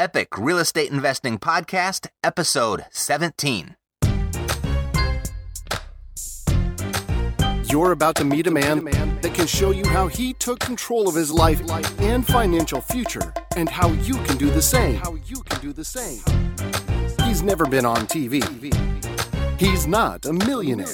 Epic Real Estate Investing Podcast, Episode 17. You're about to meet a man that can show you how he took control of his life and financial future and how you can do the same. How you can do the same. He's never been on TV. He's not a millionaire.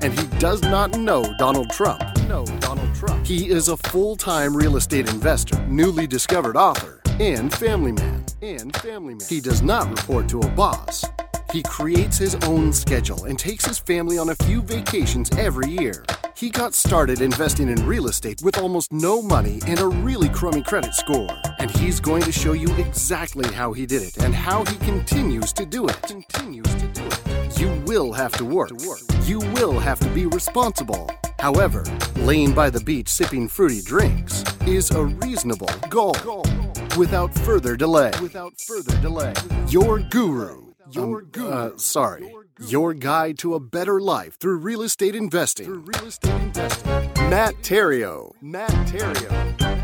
And he does not know Donald Trump. No, Donald Trump. He is a full-time real estate investor, newly discovered author, and family man. And family man. He does not report to a boss. He creates his own schedule and takes his family on a few vacations every year. He got started investing in real estate with almost no money and a really crummy credit score. And he's going to show you exactly how he did it and how he continues to do it. Continues to do it. You will have to work. You will have to be responsible. However, laying by the beach sipping fruity drinks is a reasonable goal. Without further delay. Without further delay. Your guru. Your um, guru. Uh, sorry. Your guide to a better life through real estate investing. Through real estate investing. Matt Theriault. Matt Theriault.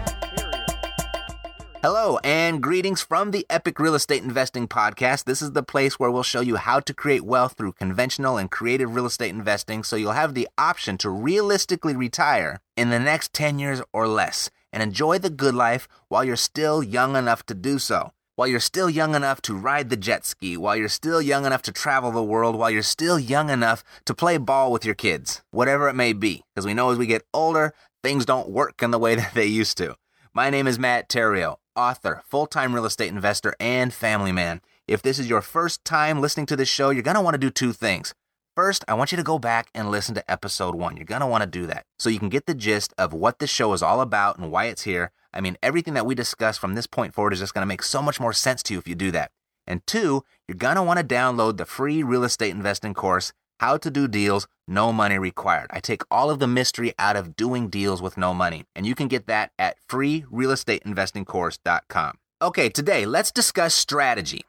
Hello and greetings from the Epic Real Estate Investing Podcast. This is the place where we'll show you how to create wealth through conventional and creative real estate investing so you'll have the option to realistically retire in the next 10 years or less and enjoy the good life while you're still young enough to do so while you're still young enough to ride the jet ski, while you're still young enough to travel the world, while you're still young enough to play ball with your kids, whatever it may be. Because we know as we get older, things don't work in the way that they used to. My name is Matt Theriault, author, full time real estate investor, and family man. If this is your first time listening to this show, you're going to want to do two things. First, I want you to go back and listen to episode one. You're going to want to do that so you can get the gist of what this show is all about and why it's here. I mean, everything that we discuss from this point forward is just going to make so much more sense to you if you do that. And two, you're going to want to download the free real estate investing course, How to Do Deals, No Money Required. I take all of the mystery out of doing deals with no money, and you can get that at freerealestateinvestingcourse.com. Okay, today let's discuss strategy.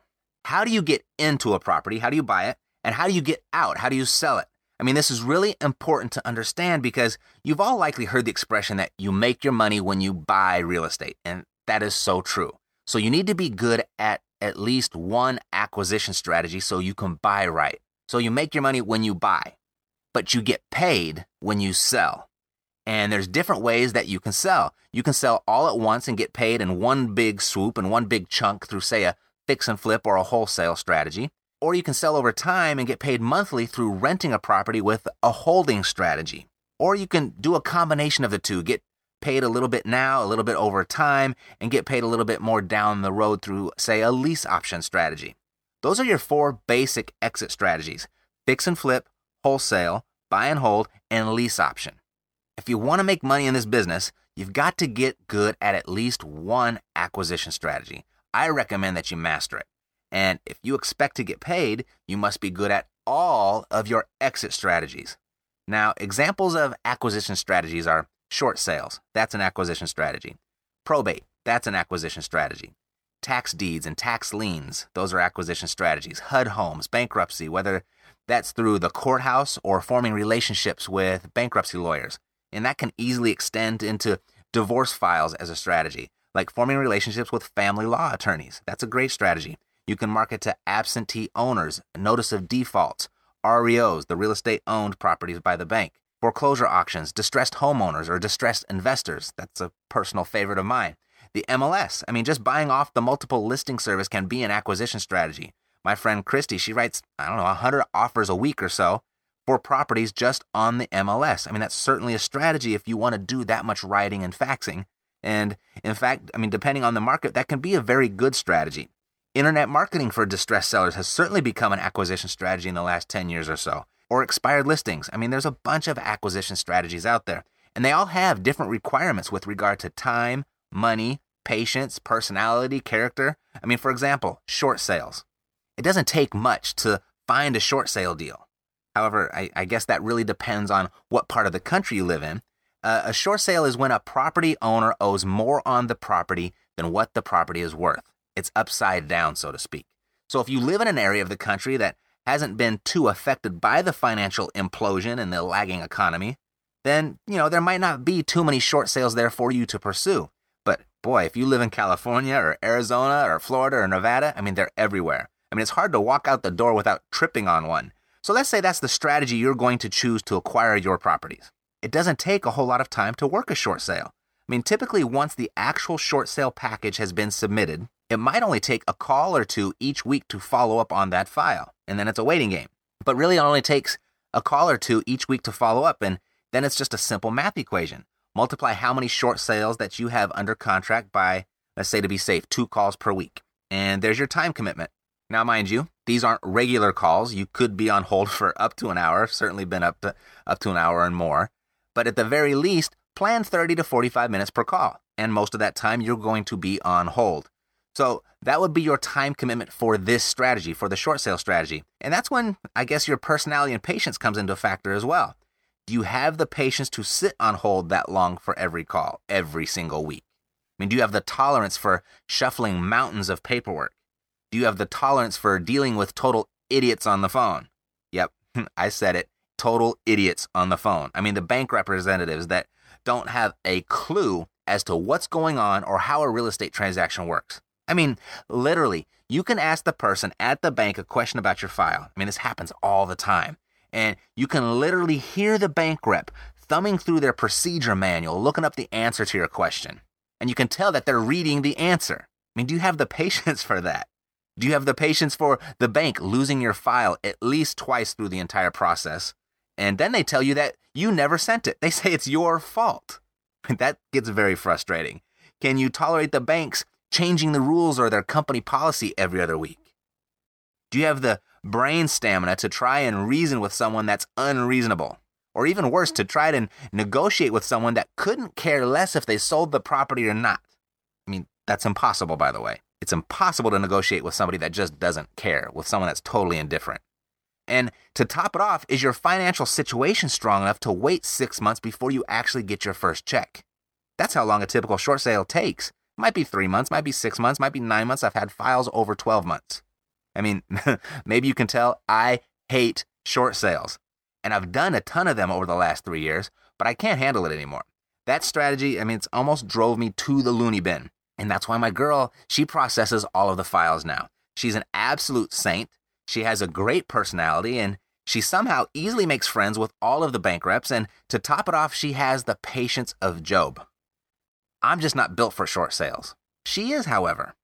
How do you get into a property? How do you buy it? And how do you get out? How do you sell it? I mean, this is really important to understand because you've all likely heard the expression that you make your money when you buy real estate, and that is so true. So you need to be good at at least one acquisition strategy so you can buy right. So you make your money when you buy, but you get paid when you sell. And there's different ways that you can sell. You can sell all at once and get paid in one big swoop and one big chunk through, say, a fix and flip or a wholesale strategy. Or you can sell over time and get paid monthly through renting a property with a holding strategy. Or you can do a combination of the two, get paid a little bit now, a little bit over time, and get paid a little bit more down the road through, say, a lease option strategy. Those are your four basic exit strategies fix and flip, wholesale, buy and hold, and lease option. If you want to make money in this business, you've got to get good at at least one acquisition strategy. I recommend that you master it. And if you expect to get paid, you must be good at all of your exit strategies. Now, examples of acquisition strategies are short sales, that's an acquisition strategy. Probate, that's an acquisition strategy. Tax deeds and tax liens, those are acquisition strategies. HUD homes, bankruptcy, whether that's through the courthouse or forming relationships with bankruptcy lawyers. And that can easily extend into divorce files as a strategy, like forming relationships with family law attorneys. That's a great strategy. You can market to absentee owners, notice of defaults, REOs, the real estate owned properties by the bank, foreclosure auctions, distressed homeowners or distressed investors. That's a personal favorite of mine. The MLS, I mean, just buying off the multiple listing service can be an acquisition strategy. My friend Christy, she writes, I don't know, 100 offers a week or so for properties just on the MLS. I mean, that's certainly a strategy if you want to do that much writing and faxing. And in fact, I mean, depending on the market, that can be a very good strategy. Internet marketing for distressed sellers has certainly become an acquisition strategy in the last 10 years or so. Or expired listings. I mean, there's a bunch of acquisition strategies out there, and they all have different requirements with regard to time, money, patience, personality, character. I mean, for example, short sales. It doesn't take much to find a short sale deal. However, I, I guess that really depends on what part of the country you live in. Uh, a short sale is when a property owner owes more on the property than what the property is worth. It's upside down, so to speak. So if you live in an area of the country that hasn't been too affected by the financial implosion and the lagging economy, then, you know, there might not be too many short sales there for you to pursue. But boy, if you live in California or Arizona or Florida or Nevada, I mean, they're everywhere. I mean, it's hard to walk out the door without tripping on one. So let's say that's the strategy you're going to choose to acquire your properties. It doesn't take a whole lot of time to work a short sale. I mean, typically, once the actual short sale package has been submitted, it might only take a call or two each week to follow up on that file, and then it's a waiting game. But really, it only takes a call or two each week to follow up, and then it's just a simple math equation. Multiply how many short sales that you have under contract by, let's say to be safe, two calls per week. And there's your time commitment. Now, mind you, these aren't regular calls. You could be on hold for up to an hour, certainly been up to, up to an hour and more. But at the very least, plan 30 to 45 minutes per call. And most of that time, you're going to be on hold. So that would be your time commitment for this strategy, for the short sale strategy. And that's when I guess your personality and patience comes into a factor as well. Do you have the patience to sit on hold that long for every call, every single week? I mean, do you have the tolerance for shuffling mountains of paperwork? Do you have the tolerance for dealing with total idiots on the phone? Yep, I said it. Total idiots on the phone. I mean, the bank representatives that don't have a clue as to what's going on or how a real estate transaction works. I mean, literally, you can ask the person at the bank a question about your file. I mean, this happens all the time. And you can literally hear the bank rep thumbing through their procedure manual, looking up the answer to your question. And you can tell that they're reading the answer. I mean, do you have the patience for that? Do you have the patience for the bank losing your file at least twice through the entire process? And then they tell you that you never sent it. They say it's your fault. That gets very frustrating. Can you tolerate the banks changing the rules or their company policy every other week? Do you have the brain stamina to try and reason with someone that's unreasonable? Or even worse, to try to negotiate with someone that couldn't care less if they sold the property or not? I mean, that's impossible, by the way. It's impossible to negotiate with somebody that just doesn't care, with someone that's totally indifferent. And to top it off, is your financial situation strong enough to wait six months before you actually get your first check? That's how long a typical short sale takes. Might be three months, might be six months, might be nine months. I've had files over 12 months. I mean, maybe you can tell I hate short sales. And I've done a ton of them over the last three years, but I can't handle it anymore. That strategy, I mean, it's almost drove me to the loony bin. And that's why my girl, she processes all of the files now. She's an absolute saint. She has a great personality and she somehow easily makes friends with all of the bank reps. And to top it off, she has the patience of Job. I'm just not built for short sales. She is, however.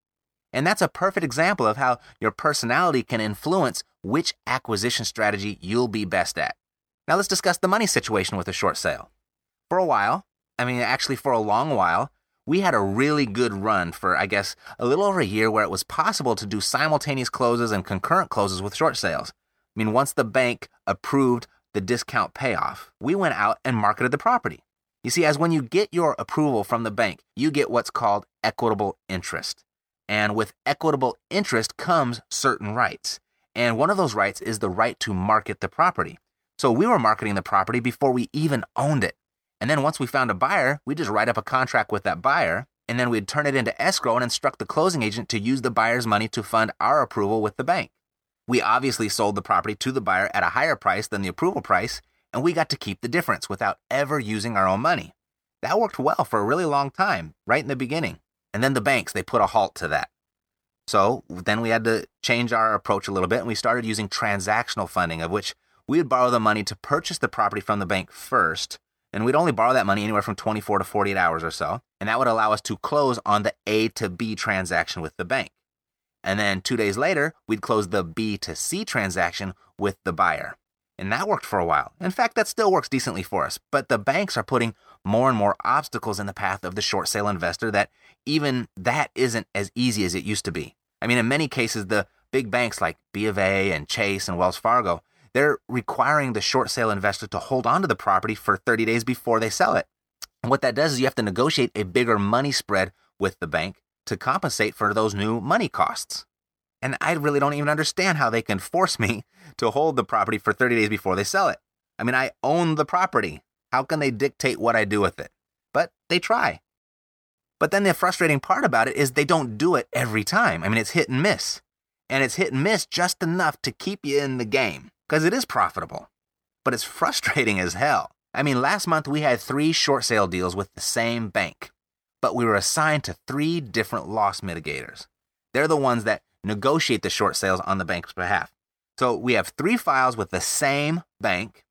And that's a perfect example of how your personality can influence which acquisition strategy you'll be best at. Now let's discuss the money situation with a short sale. For a while, I mean, actually for a long while, we had a really good run for, I guess, a little over a year where it was possible to do simultaneous closes and concurrent closes with short sales. I mean, once the bank approved the discount payoff, we went out and marketed the property. You see, as when you get your approval from the bank, you get what's called equitable interest. And with equitable interest comes certain rights. And one of those rights is the right to market the property. So we were marketing the property before we even owned it. And then once we found a buyer, we just write up a contract with that buyer, and then we'd turn it into escrow and instruct the closing agent to use the buyer's money to fund our approval with the bank. We obviously sold the property to the buyer at a higher price than the approval price, and we got to keep the difference without ever using our own money. That worked well for a really long time, right in the beginning. And then the banks, they put a halt to that. So then we had to change our approach a little bit and we started using transactional funding, of which we would borrow the money to purchase the property from the bank first. And we'd only borrow that money anywhere from 24 to 48 hours or so. And that would allow us to close on the A to B transaction with the bank. And then two days later, we'd close the B to C transaction with the buyer. And that worked for a while. In fact, that still works decently for us. But the banks are putting more and more obstacles in the path of the short sale investor that even that isn't as easy as it used to be. I mean, in many cases, the big banks like B of A and Chase and Wells Fargo, they're requiring the short sale investor to hold onto the property for 30 days before they sell it. And what that does is you have to negotiate a bigger money spread with the bank to compensate for those new money costs. And I really don't even understand how they can force me to hold the property for 30 days before they sell it. I mean, I own the property. How can they dictate what I do with it? But they try. But then the frustrating part about it is they don't do it every time. I mean, it's hit and miss. And it's hit and miss just enough to keep you in the game because it is profitable. But it's frustrating as hell. I mean, last month we had three short sale deals with the same bank. but we were assigned to three different loss mitigators. They're the ones that negotiate the short sales on the bank's behalf. So we have three files with the same bank,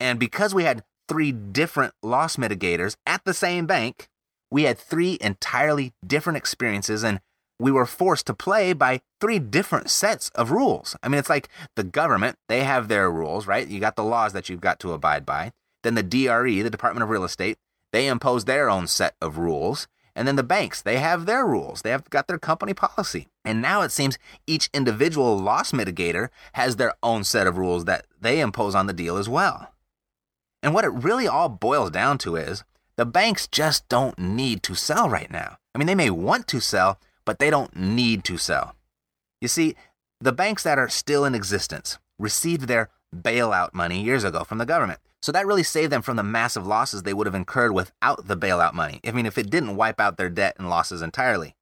and because we had three different loss mitigators at the same bank, we had three entirely different experiences and we were forced to play by three different sets of rules. I mean, it's like the government, they have their rules, right? You got the laws that you've got to abide by. Then the DRE, the Department of Real Estate, they impose their own set of rules. And then the banks, they have their rules. They have got their company policy. And now it seems each individual loss mitigator has their own set of rules that they impose on the deal as well. And what it really all boils down to is the banks just don't need to sell right now. I mean, they may want to sell, but they don't need to sell. You see, the banks that are still in existence received their bailout money years ago from the government. So that really saved them from the massive losses they would have incurred without the bailout money. I mean, if it didn't wipe out their debt and losses entirely.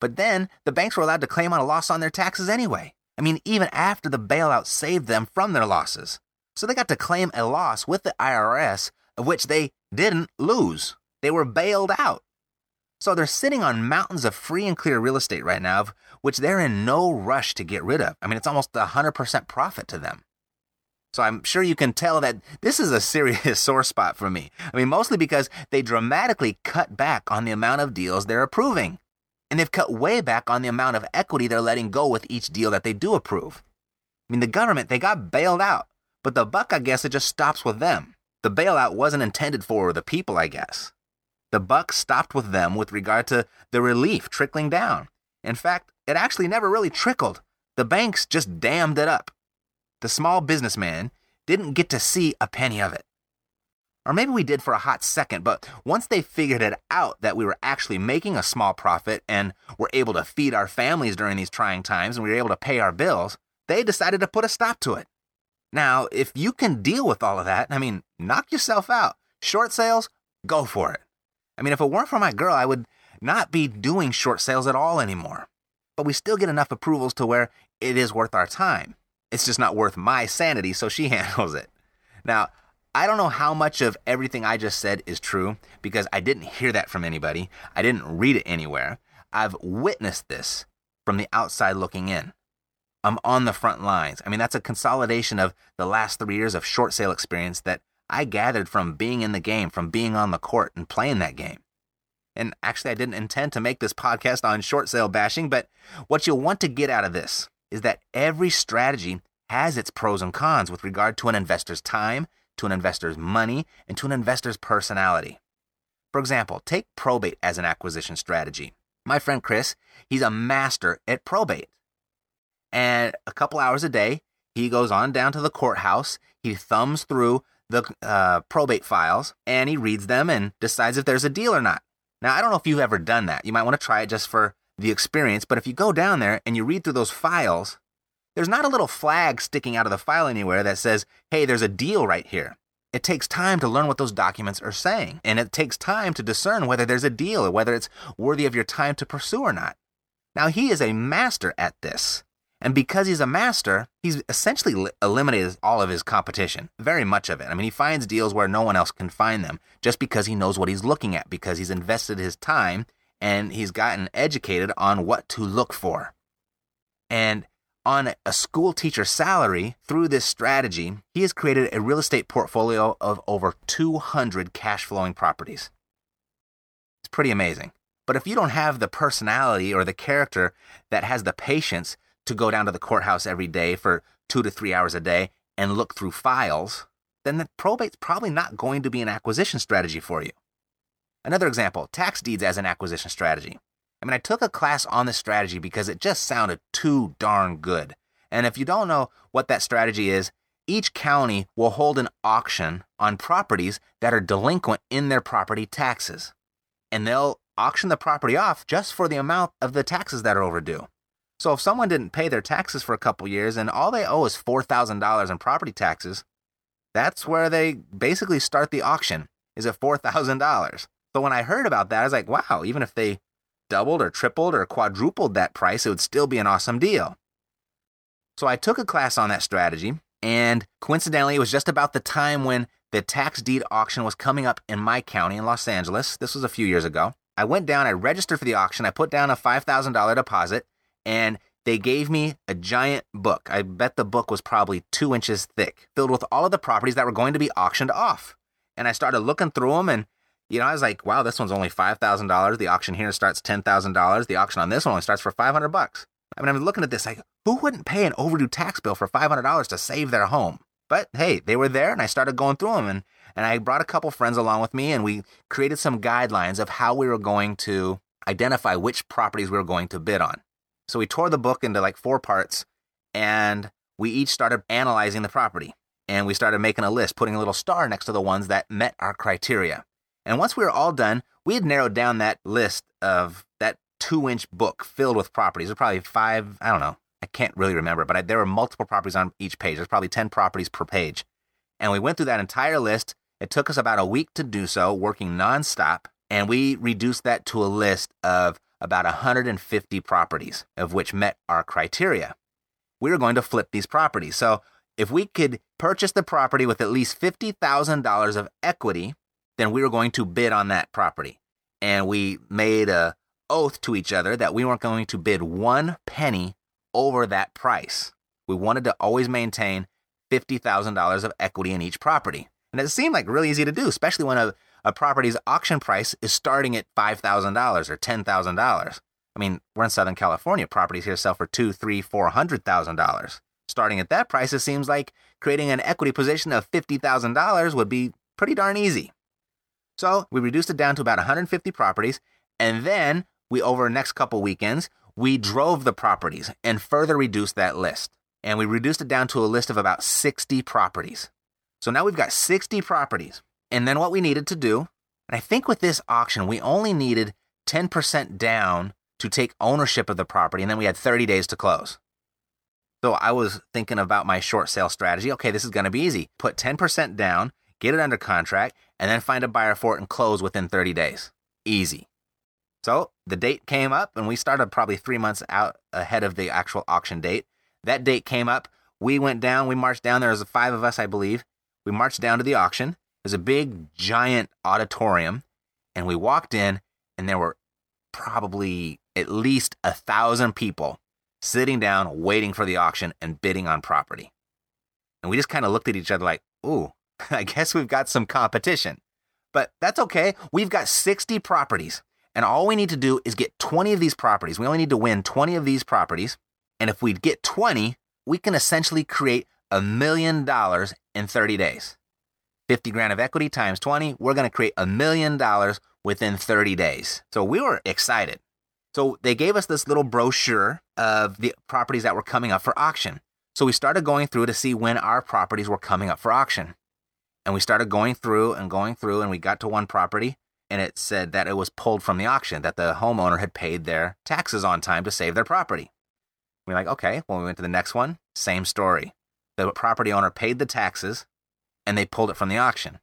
But then the banks were allowed to claim on a loss on their taxes anyway. I mean, even after the bailout saved them from their losses. So they got to claim a loss with the IRS of which they didn't lose. They were bailed out. So they're sitting on mountains of free and clear real estate right now, which they're in no rush to get rid of. I mean, it's almost a 100% profit to them. So I'm sure you can tell that this is a serious sore spot for me. I mean, mostly because they dramatically cut back on the amount of deals they're approving. And they've cut way back on the amount of equity they're letting go with each deal that they do approve. I mean, the government, they got bailed out, but the buck, I guess, it just stops with them. The bailout wasn't intended for the people, I guess. The buck stopped with them with regard to the relief trickling down. In fact, it actually never really trickled. The banks just dammed it up. The small businessman didn't get to see a penny of it. Or maybe we did for a hot second, but once they figured it out that we were actually making a small profit and were able to feed our families during these trying times and we were able to pay our bills, they decided to put a stop to it. Now, if you can deal with all of that, I mean, knock yourself out. Short sales, go for it. I mean, if it weren't for my girl, I would not be doing short sales at all anymore. But we still get enough approvals to where it is worth our time. It's just not worth my sanity, so she handles it. Now, I don't know how much of everything I just said is true because I didn't hear that from anybody. I didn't read it anywhere. I've witnessed this from the outside looking in. I'm on the front lines. I mean, that's a consolidation of the last three years of short sale experience that I gathered from being in the game, from being on the court and playing that game. And actually, I didn't intend to make this podcast on short sale bashing, but what you'll want to get out of this is that every strategy has its pros and cons with regard to an investor's time, to an investor's money, and to an investor's personality. For example, take probate as an acquisition strategy. My friend Chris, he's a master at probate. And a couple hours a day, he goes on down to the courthouse, he thumbs through the uh, probate files and he reads them and decides if there's a deal or not. Now, I don't know if you've ever done that. You might want to try it just for the experience, but if you go down there and you read through those files, there's not a little flag sticking out of the file anywhere that says, hey, there's a deal right here. It takes time to learn what those documents are saying, and it takes time to discern whether there's a deal or whether it's worthy of your time to pursue or not. Now, he is a master at this. And because he's a master, he's essentially eliminated all of his competition, very much of it. I mean, he finds deals where no one else can find them just because he knows what he's looking at, because he's invested his time and he's gotten educated on what to look for. And on a school teacher salary, through this strategy, he has created a real estate portfolio of over 200 cash flowing properties. It's pretty amazing. But if you don't have the personality or the character that has the patience to go down to the courthouse every day for two to three hours a day and look through files, then the probate's probably not going to be an acquisition strategy for you. Another example tax deeds as an acquisition strategy. I mean, I took a class on this strategy because it just sounded too darn good. And if you don't know what that strategy is, each county will hold an auction on properties that are delinquent in their property taxes. And they'll auction the property off just for the amount of the taxes that are overdue. So if someone didn't pay their taxes for a couple years and all they owe is $4,000 in property taxes, that's where they basically start the auction is at $4,000. So when I heard about that, I was like, wow, even if they doubled or tripled or quadrupled that price, it would still be an awesome deal. So I took a class on that strategy, and coincidentally, it was just about the time when the tax deed auction was coming up in my county in Los Angeles. This was a few years ago. I went down, I registered for the auction, I put down a $5,000 deposit, and they gave me a giant book. I bet the book was probably two inches thick, filled with all of the properties that were going to be auctioned off. And I started looking through them, and you know, I was like, wow, this one's only $5,000. The auction here starts $10,000. The auction on this one only starts for 500 bucks. I mean, I'm looking at this like, who wouldn't pay an overdue tax bill for $500 to save their home? But hey, they were there and I started going through them and, and I brought a couple friends along with me and we created some guidelines of how we were going to identify which properties we were going to bid on. So we tore the book into like four parts and we each started analyzing the property and we started making a list, putting a little star next to the ones that met our criteria. And once we were all done, we had narrowed down that list of that two inch book filled with properties. There's probably five, I don't know, I can't really remember, but I, there were multiple properties on each page. There's probably 10 properties per page. And we went through that entire list. It took us about a week to do so, working nonstop. And we reduced that to a list of about 150 properties, of which met our criteria. We were going to flip these properties. So if we could purchase the property with at least $50,000 of equity, then we were going to bid on that property. And we made a oath to each other that we weren't going to bid one penny over that price. We wanted to always maintain $50,000 of equity in each property. And it seemed like really easy to do, especially when a, a property's auction price is starting at $5,000 or $10,000. I mean, we're in Southern California. Properties here sell for two, three, four hundred thousand dollars. Starting at that price, it seems like creating an equity position of fifty thousand dollars would be pretty darn easy. So we reduced it down to about 150 properties, and then we over the next couple weekends we drove the properties and further reduced that list. And we reduced it down to a list of about 60 properties. So now we've got 60 properties. And then what we needed to do, and I think with this auction, we only needed 10% down to take ownership of the property, and then we had 30 days to close. So I was thinking about my short sale strategy. Okay, this is going to be easy. Put 10% down, get it under contract, and then find a buyer for it and close within 30 days. Easy. So the date came up, and we started probably three months out ahead of the actual auction date. That date came up. We went down, we marched down. There was five of us, I believe. We marched down to the auction. It was a big, giant auditorium, and we walked in, and there were probably at least a thousand people sitting down, waiting for the auction and bidding on property. And we just kind of looked at each other like, ooh, I guess we've got some competition. But that's okay. We've got 60 properties. And all we need to do is get 20 of these properties. We only need to win 20 of these properties. And if we get 20, we can essentially create a million dollars in 30 days. 50 grand of equity times 20, we're going to create a million dollars within 30 days. So we were excited. So they gave us this little brochure of the properties that were coming up for auction. So we started going through to see when our properties were coming up for auction. And we started going through and going through, and we got to one property and it said that it was pulled from the auction, that the homeowner had paid their taxes on time to save their property. We're like, okay, well, we went to the next one, same story. The property owner paid the taxes and they pulled it from the auction.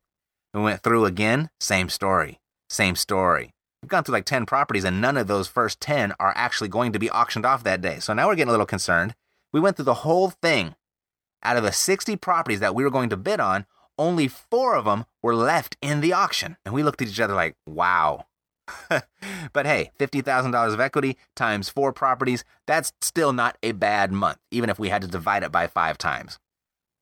We went through again, same story, same story. We've gone through like 10 properties and none of those first 10 are actually going to be auctioned off that day. So now we're getting a little concerned. We went through the whole thing. Out of the 60 properties that we were going to bid on, only four of them were left in the auction. And we looked at each other like, wow. but hey, $50,000 of equity times four properties, that's still not a bad month, even if we had to divide it by five times.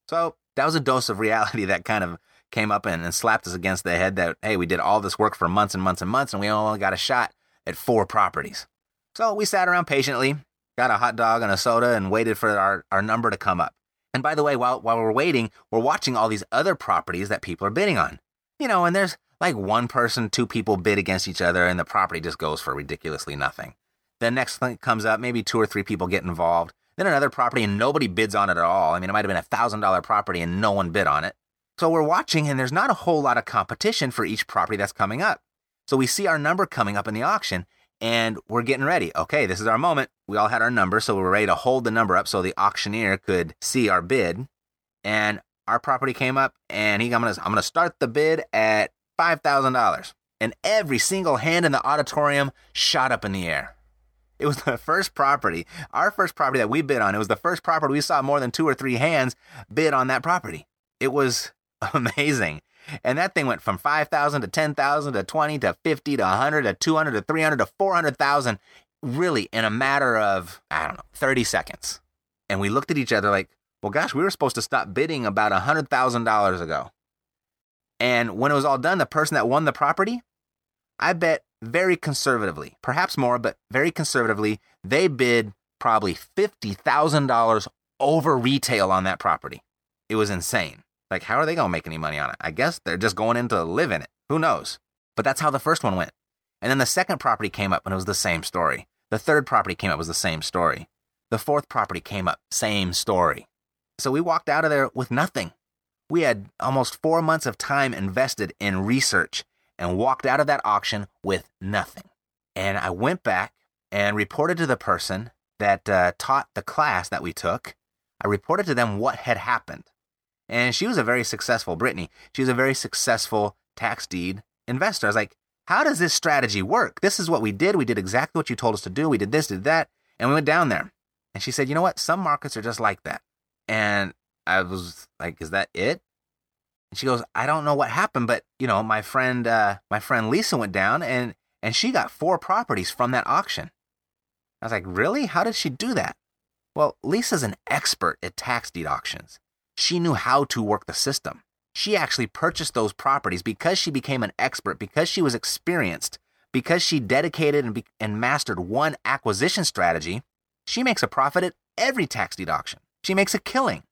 So that was a dose of reality that kind of came up and, and slapped us against the head that, hey, we did all this work for months and months and months, and we only got a shot at four properties. So we sat around patiently, got a hot dog and a soda, and waited for our, our number to come up. And by the way, while, while we're waiting, we're watching all these other properties that people are bidding on. You know, and there's like one person, two people bid against each other, and the property just goes for ridiculously nothing. The next thing comes up, maybe two or three people get involved. Then another property, and nobody bids on it at all. I mean, it might have been a thousand dollar property, and no one bid on it. So we're watching, and there's not a whole lot of competition for each property that's coming up. So we see our number coming up in the auction, and we're getting ready. Okay, this is our moment. We all had our number, so we are ready to hold the number up so the auctioneer could see our bid. And our property came up, and he, I'm gonna, I'm gonna start the bid at five thousand dollars. And every single hand in the auditorium shot up in the air. It was the first property, our first property that we bid on. It was the first property we saw more than two or three hands bid on that property. It was amazing. And that thing went from 5,000 to 10,000 to 20 to 50 to 100 to 200 to 300 to 400,000 really in a matter of, I don't know, 30 seconds. And we looked at each other like, well, gosh, we were supposed to stop bidding about $100,000 ago. And when it was all done, the person that won the property, I bet very conservatively, perhaps more, but very conservatively, they bid probably $50,000 over retail on that property. It was insane. Like, how are they going to make any money on it? I guess they're just going in to live in it. Who knows? But that's how the first one went. And then the second property came up and it was the same story. The third property came up was the same story. The fourth property came up, same story. So we walked out of there with nothing. We had almost four months of time invested in research and walked out of that auction with nothing. And I went back and reported to the person that uh, taught the class that we took. I reported to them what had happened. And she was a very successful, Brittany, she was a very successful tax deed investor. I was like, how does this strategy work? This is what we did. We did exactly what you told us to do. We did this, did that. And we went down there. And she said, you know what? Some markets are just like that. And I was like, is that it? And she goes, I don't know what happened, but you know, my friend, uh, my friend Lisa went down and, and she got four properties from that auction. I was like, really? How did she do that? Well, Lisa's an expert at tax deed auctions. She knew how to work the system. She actually purchased those properties because she became an expert, because she was experienced, because she dedicated and, be- and mastered one acquisition strategy. She makes a profit at every tax deed auction. She makes a killing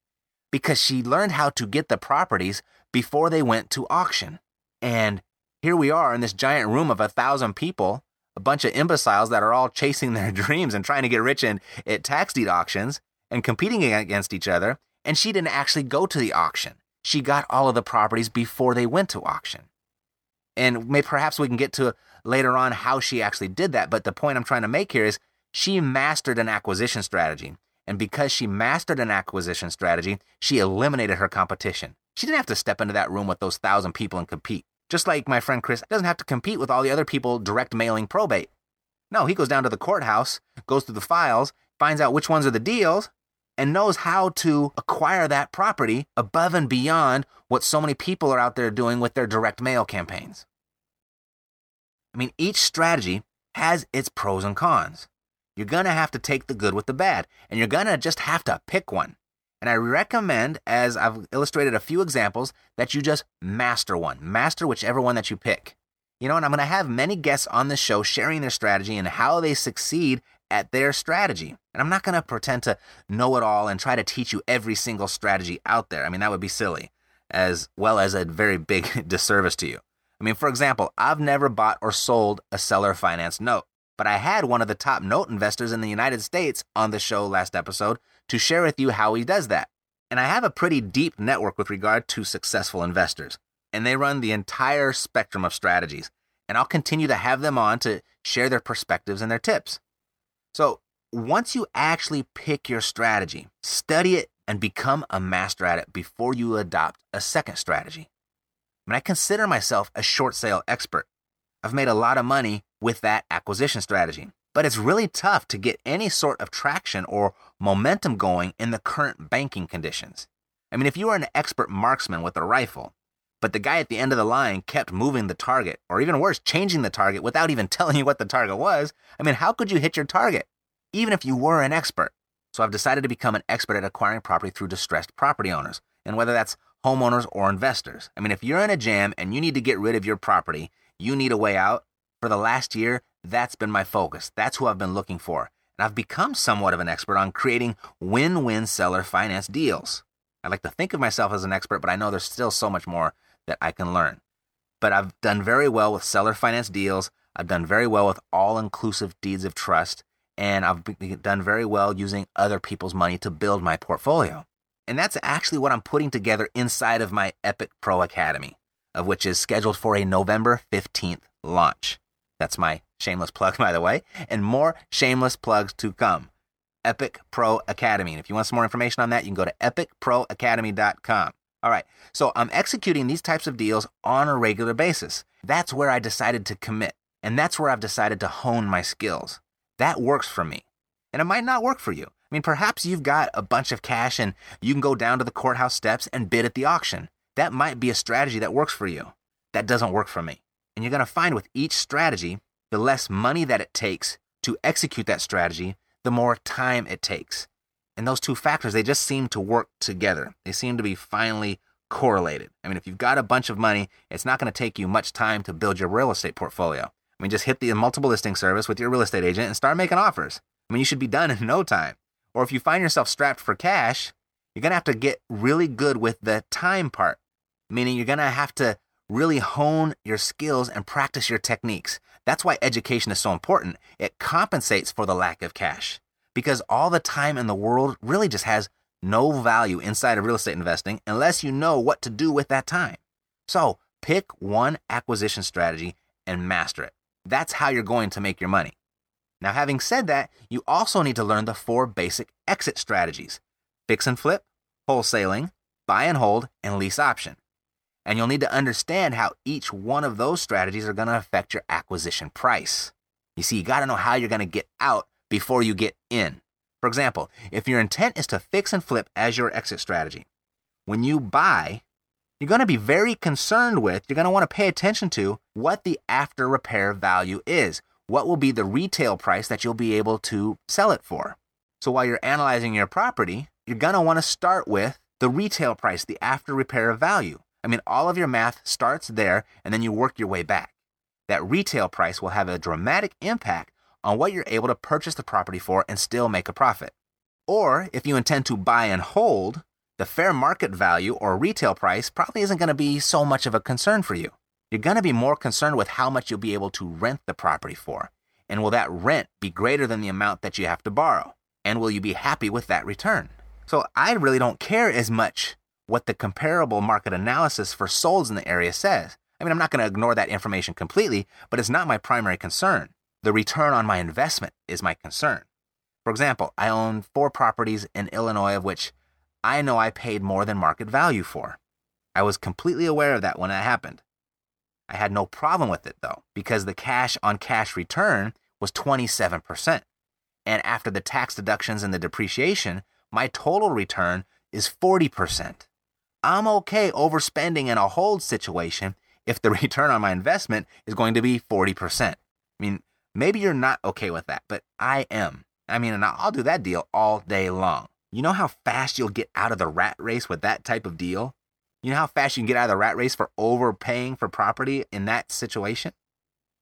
because she learned how to get the properties before they went to auction. And here we are in this giant room of a thousand people, a bunch of imbeciles that are all chasing their dreams and trying to get rich in at tax deed auctions and competing against each other. And she didn't actually go to the auction. She got all of the properties before they went to auction. And may, perhaps we can get to later on how she actually did that. But the point I'm trying to make here is she mastered an acquisition strategy. And because she mastered an acquisition strategy, she eliminated her competition. She didn't have to step into that room with those thousand people and compete. Just like my friend Chris doesn't have to compete with all the other people direct mailing probate. No, he goes down to the courthouse, goes through the files, finds out which ones are the deals, and knows how to acquire that property above and beyond what so many people are out there doing with their direct mail campaigns. I mean, each strategy has its pros and cons. You're going to have to take the good with the bad, and you're going to just have to pick one. And I recommend, as I've illustrated a few examples, that you just master one. Master whichever one that you pick. You know, and I'm going to have many guests on this show sharing their strategy and how they succeed at their strategy. And I'm not going to pretend to know it all and try to teach you every single strategy out there. I mean, that would be silly, as well as a very big disservice to you. I mean, for example, I've never bought or sold a seller finance note. But I had one of the top note investors in the United States on the show last episode to share with you how he does that. And I have a pretty deep network with regard to successful investors, and they run the entire spectrum of strategies. And I'll continue to have them on to share their perspectives and their tips. So, once you actually pick your strategy, study it and become a master at it before you adopt a second strategy. I mean, I consider myself a short sale expert. I've made a lot of money with that acquisition strategy. But it's really tough to get any sort of traction or momentum going in the current banking conditions. I mean, if you are an expert marksman with a rifle, but the guy at the end of the line kept moving the target, or even worse, changing the target without even telling you what the target was, I mean, how could you hit your target, even if you were an expert? So I've decided to become an expert at acquiring property through distressed property owners, and whether that's homeowners or investors. I mean, if you're in a jam and you need to get rid of your property, you need a way out, for the last year, that's been my focus. That's who I've been looking for. And I've become somewhat of an expert on creating win win seller finance deals. I like to think of myself as an expert, but I know there's still so much more that I can learn. But I've done very well with seller finance deals. I've done very well with all inclusive deeds of trust. And I've done very well using other people's money to build my portfolio. And that's actually what I'm putting together inside of my Epic Pro Academy, of which is scheduled for a November 15th launch. That's my shameless plug, by the way, and more shameless plugs to come. Epic Pro Academy. And if you want some more information on that, you can go to epicproacademy.com. All right, so I'm executing these types of deals on a regular basis. That's where I decided to commit, and that's where I've decided to hone my skills. That works for me. And it might not work for you. I mean, perhaps you've got a bunch of cash and you can go down to the courthouse steps and bid at the auction. that might be a strategy that works for you. That doesn't work for me. And you're going to find with each strategy, the less money that it takes to execute that strategy, the more time it takes. And those two factors, they just seem to work together. They seem to be finally correlated. I mean, if you've got a bunch of money, it's not going to take you much time to build your real estate portfolio. I mean, just hit the multiple listing service with your real estate agent and start making offers. I mean, you should be done in no time. Or if you find yourself strapped for cash, you're going to have to get really good with the time part, meaning you're going to have to really hone your skills and practice your techniques. That's why education is so important. It compensates for the lack of cash because all the time in the world really just has no value inside of real estate investing unless you know what to do with that time. So pick one acquisition strategy and master it. That's how you're going to make your money. Now, having said that, you also need to learn the four basic exit strategies fix and flip, wholesaling, buy and hold, and lease option. And you'll need to understand how each one of those strategies are going to affect your acquisition price. You see, you got to know how you're going to get out before you get in. For example, if your intent is to fix and flip as your exit strategy, when you buy, you're going to be very concerned with, you're going to want to pay attention to what the after repair value is. What will be the retail price that you'll be able to sell it for? So while you're analyzing your property, you're going to want to start with the retail price, the after repair value. I mean, all of your math starts there and then you work your way back. That retail price will have a dramatic impact on what you're able to purchase the property for and still make a profit. Or if you intend to buy and hold, the fair market value or retail price probably isn't going to be so much of a concern for you. You're going to be more concerned with how much you'll be able to rent the property for. And will that rent be greater than the amount that you have to borrow? And will you be happy with that return? So I really don't care as much what the comparable market analysis for solds in the area says. I mean, I'm not going to ignore that information completely, but it's not my primary concern. The return on my investment is my concern. For example, I own four properties in Illinois of which I know I paid more than market value for. I was completely aware of that when it happened. I had no problem with it though, because the cash on cash return was 27%. And after the tax deductions and the depreciation, my total return is 40%. I'm okay overspending in a hold situation if the return on my investment is going to be 40%. I mean, Maybe you're not okay with that, but I am. I mean, and I'll do that deal all day long. You know how fast you'll get out of the rat race with that type of deal? You know how fast you can get out of the rat race for overpaying for property in that situation?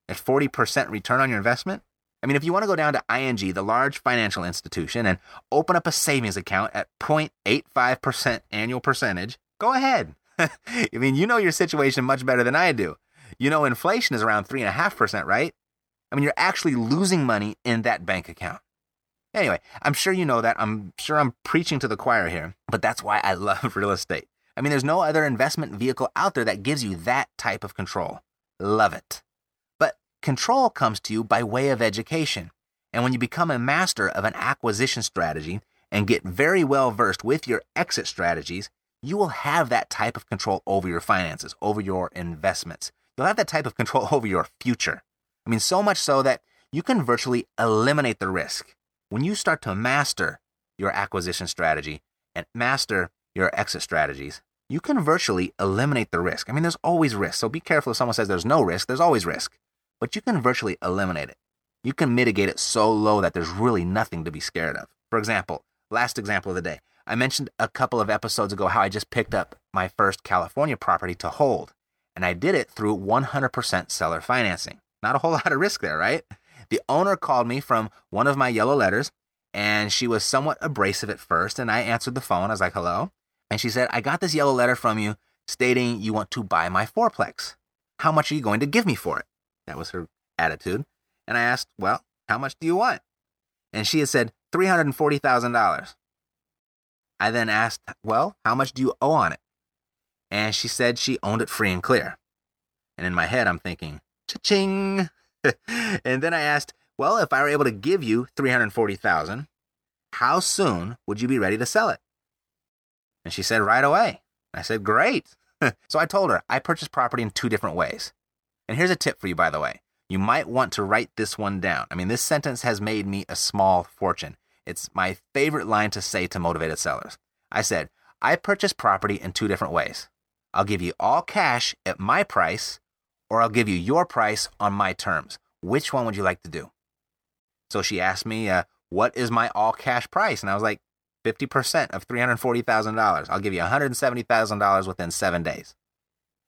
At 40% return on your investment? I mean, if you want to go down to ING, the large financial institution, and open up a savings account at 0.85% annual percentage, go ahead. I mean, you know your situation much better than I do. You know inflation is around 3.5%, right? I mean, you're actually losing money in that bank account. Anyway, I'm sure you know that. I'm sure I'm preaching to the choir here, but that's why I love real estate. I mean, there's no other investment vehicle out there that gives you that type of control. Love it. But control comes to you by way of education. And when you become a master of an acquisition strategy and get very well versed with your exit strategies, you will have that type of control over your finances, over your investments. You'll have that type of control over your future. I mean, so much so that you can virtually eliminate the risk. When you start to master your acquisition strategy and master your exit strategies, you can virtually eliminate the risk. I mean, there's always risk. So be careful if someone says there's no risk, there's always risk. But you can virtually eliminate it. You can mitigate it so low that there's really nothing to be scared of. For example, last example of the day, I mentioned a couple of episodes ago how I just picked up my first California property to hold, and I did it through 100% seller financing. Not a whole lot of risk there, right? The owner called me from one of my yellow letters and she was somewhat abrasive at first. And I answered the phone. I was like, hello. And she said, I got this yellow letter from you stating you want to buy my fourplex. How much are you going to give me for it? That was her attitude. And I asked, well, how much do you want? And she had said, $340,000. I then asked, well, how much do you owe on it? And she said she owned it free and clear. And in my head, I'm thinking, Cha-ching. and then I asked, well, if I were able to give you 340,000, how soon would you be ready to sell it? And she said, right away. I said, great. so I told her I purchase property in two different ways. And here's a tip for you, by the way. You might want to write this one down. I mean, this sentence has made me a small fortune. It's my favorite line to say to motivated sellers. I said, I purchase property in two different ways. I'll give you all cash at my price, or I'll give you your price on my terms. Which one would you like to do? So she asked me, uh, What is my all cash price? And I was like, 50% of $340,000. I'll give you $170,000 within seven days.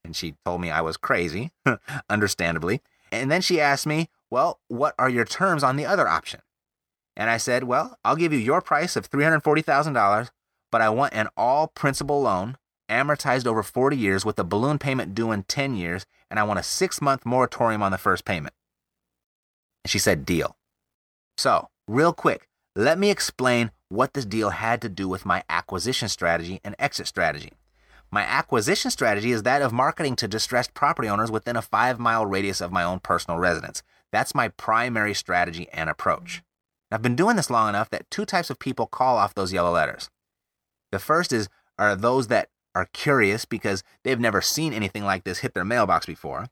And she told me I was crazy, understandably. And then she asked me, Well, what are your terms on the other option? And I said, Well, I'll give you your price of $340,000, but I want an all principal loan amortized over 40 years with a balloon payment due in 10 years, and I want a six month moratorium on the first payment. And she said, Deal. So, real quick, let me explain what this deal had to do with my acquisition strategy and exit strategy. My acquisition strategy is that of marketing to distressed property owners within a five mile radius of my own personal residence. That's my primary strategy and approach. I've been doing this long enough that two types of people call off those yellow letters. The first is are those that are curious because they've never seen anything like this hit their mailbox before.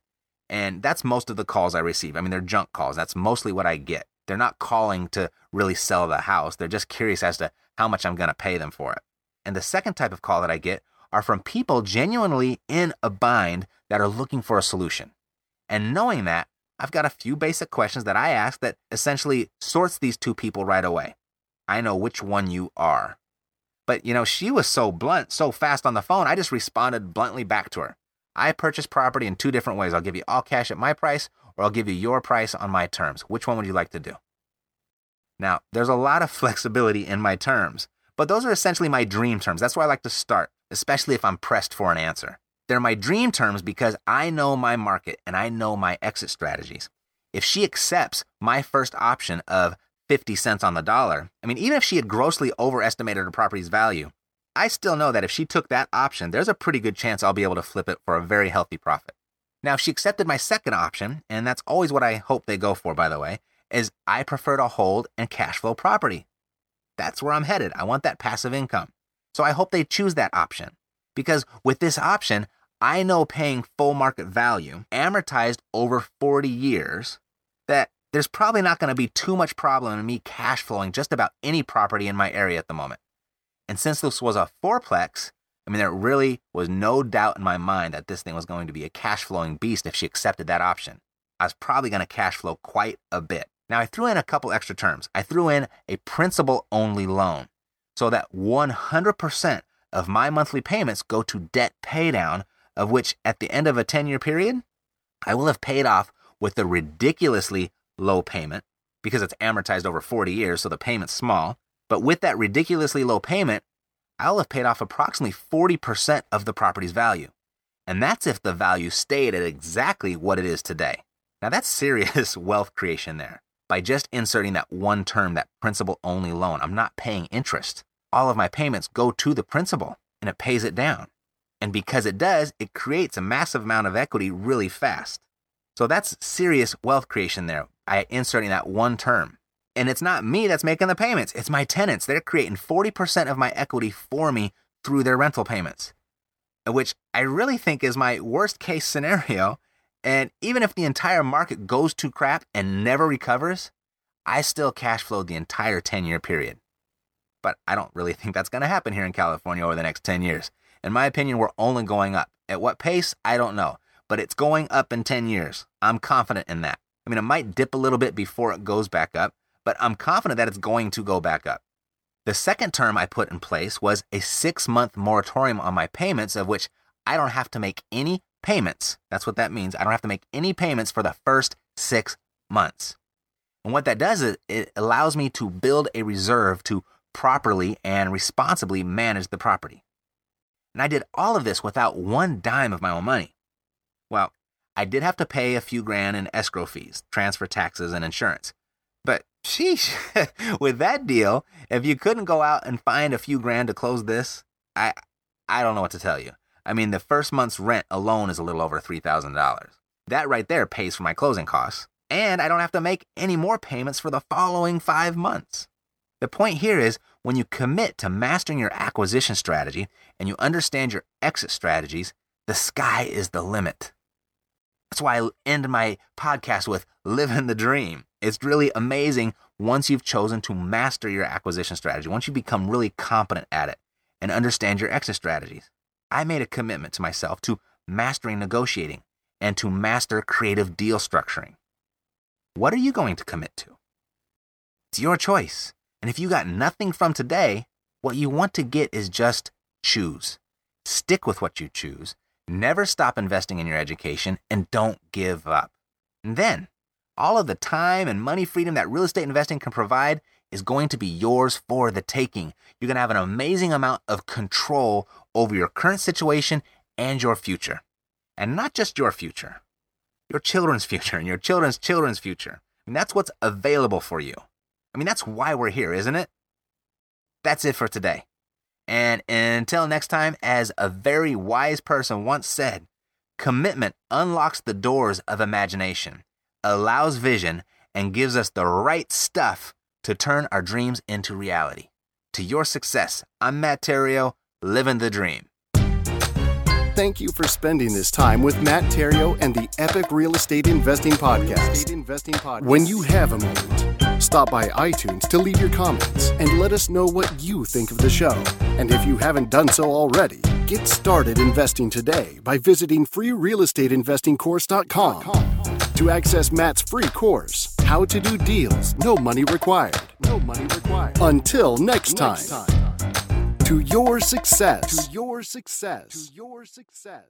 And that's most of the calls I receive. I mean, they're junk calls. That's mostly what I get. They're not calling to really sell the house. They're just curious as to how much I'm going to pay them for it. And the second type of call that I get are from people genuinely in a bind that are looking for a solution. And knowing that, I've got a few basic questions that I ask that essentially sorts these two people right away. I know which one you are. But, you know, she was so blunt, so fast on the phone, I just responded bluntly back to her. I purchase property in two different ways. I'll give you all cash at my price, or I'll give you your price on my terms. Which one would you like to do? Now, there's a lot of flexibility in my terms, but those are essentially my dream terms. That's where I like to start, especially if I'm pressed for an answer. They're my dream terms because I know my market and I know my exit strategies. If she accepts my first option of 50 cents on the dollar, I mean, even if she had grossly overestimated her property's value, I still know that if she took that option, there's a pretty good chance I'll be able to flip it for a very healthy profit. Now, if she accepted my second option, and that's always what I hope they go for, by the way, is I prefer to hold and cash flow property. That's where I'm headed. I want that passive income. So I hope they choose that option. Because with this option, I know paying full market value, amortized over 40 years, that there's probably not going to be too much problem in me cash flowing just about any property in my area at the moment. And since this was a fourplex, I mean, there really was no doubt in my mind that this thing was going to be a cash flowing beast if she accepted that option. I was probably going to cash flow quite a bit. Now, I threw in a couple extra terms. I threw in a principal only loan so that 100% of my monthly payments go to debt paydown, of which at the end of a 10 year period, I will have paid off with a ridiculously low payment because it's amortized over 40 years, so the payment's small. But with that ridiculously low payment, I'll have paid off approximately 40% of the property's value. And that's if the value stayed at exactly what it is today. Now, that's serious wealth creation there. By just inserting that one term, that principal only loan, I'm not paying interest. All of my payments go to the principal and it pays it down. And because it does, it creates a massive amount of equity really fast. So that's serious wealth creation there by inserting that one term. And it's not me that's making the payments, it's my tenants. They're creating 40% of my equity for me through their rental payments, which I really think is my worst case scenario. And even if the entire market goes to crap and never recovers, I still cash flowed the entire 10 year period. But I don't really think that's going to happen here in California over the next 10 years. In my opinion, we're only going up. At what pace? I don't know. But it's going up in 10 years. I'm confident in that. I mean, it might dip a little bit before it goes back up, but I'm confident that it's going to go back up. The second term I put in place was a six month moratorium on my payments, of which I don't have to make any payments. That's what that means. I don't have to make any payments for the first six months. And what that does is it allows me to build a reserve to properly and responsibly manage the property. And I did all of this without one dime of my own money. Well, I did have to pay a few grand in escrow fees, transfer taxes, and insurance. But sheesh, with that deal, if you couldn't go out and find a few grand to close this, I I don't know what to tell you. I mean, the first month's rent alone is a little over $3,000. That right there pays for my closing costs, and I don't have to make any more payments for the following 5 months. The point here is when you commit to mastering your acquisition strategy and you understand your exit strategies, the sky is the limit. That's why I end my podcast with living the dream. It's really amazing once you've chosen to master your acquisition strategy, once you become really competent at it and understand your exit strategies. I made a commitment to myself to mastering negotiating and to master creative deal structuring. What are you going to commit to? It's your choice. And if you got nothing from today, what you want to get is just choose. Stick with what you choose. Never stop investing in your education and don't give up. And then, all of the time and money freedom that real estate investing can provide is going to be yours for the taking. You're going to have an amazing amount of control over your current situation and your future. And not just your future, your children's future and your children's children's future. I mean, that's what's available for you. I mean, that's why we're here, isn't it? That's it for today. And until next time, as a very wise person once said, commitment unlocks the doors of imagination, allows vision, and gives us the right stuff to turn our dreams into reality. To your success, I'm Matt Theriault, living the dream. Thank you for spending this time with Matt Theriault and the Epic Real Estate Investing Podcast. When you have a moment, stop by iTunes to leave your comments and let us know what you think of the show. And if you haven't done so already, get started investing today by visiting freerealestateinvestingcourse.com to access Matt's free course, How to Do Deals, No Money Required. No money required. Until next time. Next time. To your success. To your success. To your success.